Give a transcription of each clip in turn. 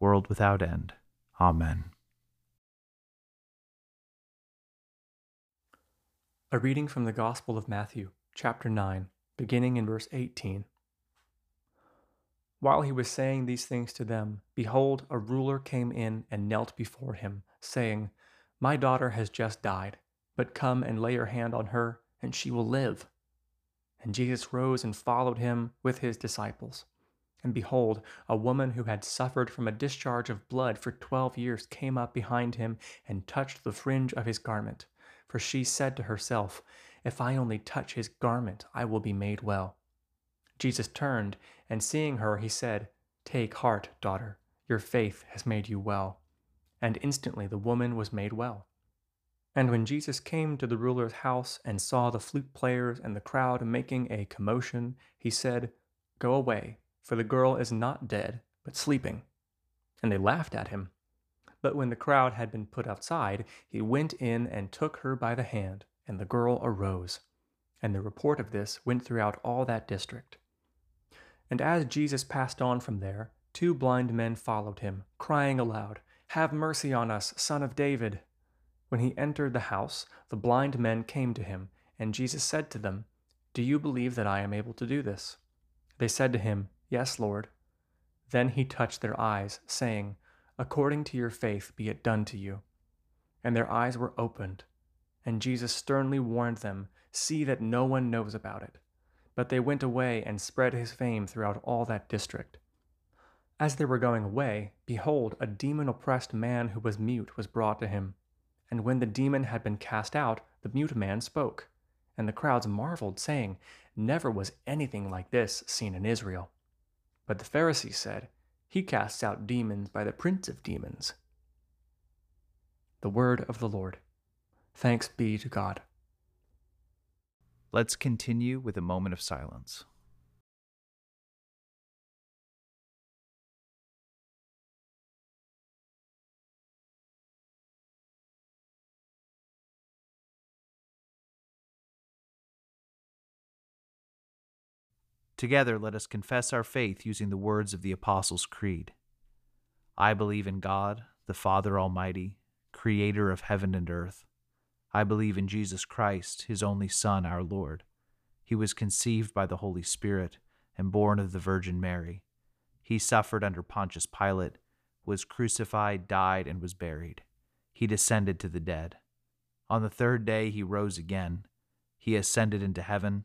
world without end. Amen. A reading from the Gospel of Matthew, chapter 9, beginning in verse 18. While he was saying these things to them, behold, a ruler came in and knelt before him, saying, My daughter has just died, but come and lay your hand on her, and she will live. And Jesus rose and followed him with his disciples. And behold, a woman who had suffered from a discharge of blood for twelve years came up behind him and touched the fringe of his garment. For she said to herself, If I only touch his garment, I will be made well. Jesus turned, and seeing her, he said, Take heart, daughter, your faith has made you well. And instantly the woman was made well. And when Jesus came to the ruler's house and saw the flute players and the crowd making a commotion, he said, Go away for the girl is not dead, but sleeping. And they laughed at him. But when the crowd had been put outside, he went in and took her by the hand, and the girl arose. And the report of this went throughout all that district. And as Jesus passed on from there, two blind men followed him, crying aloud, Have mercy on us, son of David. When he entered the house, the blind men came to him, and Jesus said to them, Do you believe that I am able to do this? They said to him, Yes, Lord. Then he touched their eyes, saying, According to your faith be it done to you. And their eyes were opened. And Jesus sternly warned them, See that no one knows about it. But they went away and spread his fame throughout all that district. As they were going away, behold, a demon oppressed man who was mute was brought to him. And when the demon had been cast out, the mute man spoke. And the crowds marveled, saying, Never was anything like this seen in Israel. But the Pharisees said, He casts out demons by the prince of demons. The word of the Lord. Thanks be to God. Let's continue with a moment of silence. Together, let us confess our faith using the words of the Apostles' Creed. I believe in God, the Father Almighty, creator of heaven and earth. I believe in Jesus Christ, his only Son, our Lord. He was conceived by the Holy Spirit and born of the Virgin Mary. He suffered under Pontius Pilate, was crucified, died, and was buried. He descended to the dead. On the third day he rose again. He ascended into heaven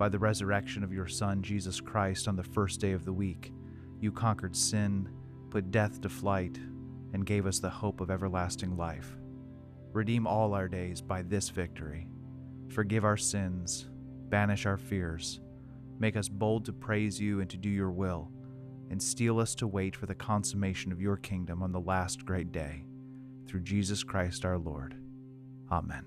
by the resurrection of your Son, Jesus Christ, on the first day of the week, you conquered sin, put death to flight, and gave us the hope of everlasting life. Redeem all our days by this victory. Forgive our sins, banish our fears, make us bold to praise you and to do your will, and steel us to wait for the consummation of your kingdom on the last great day. Through Jesus Christ our Lord. Amen.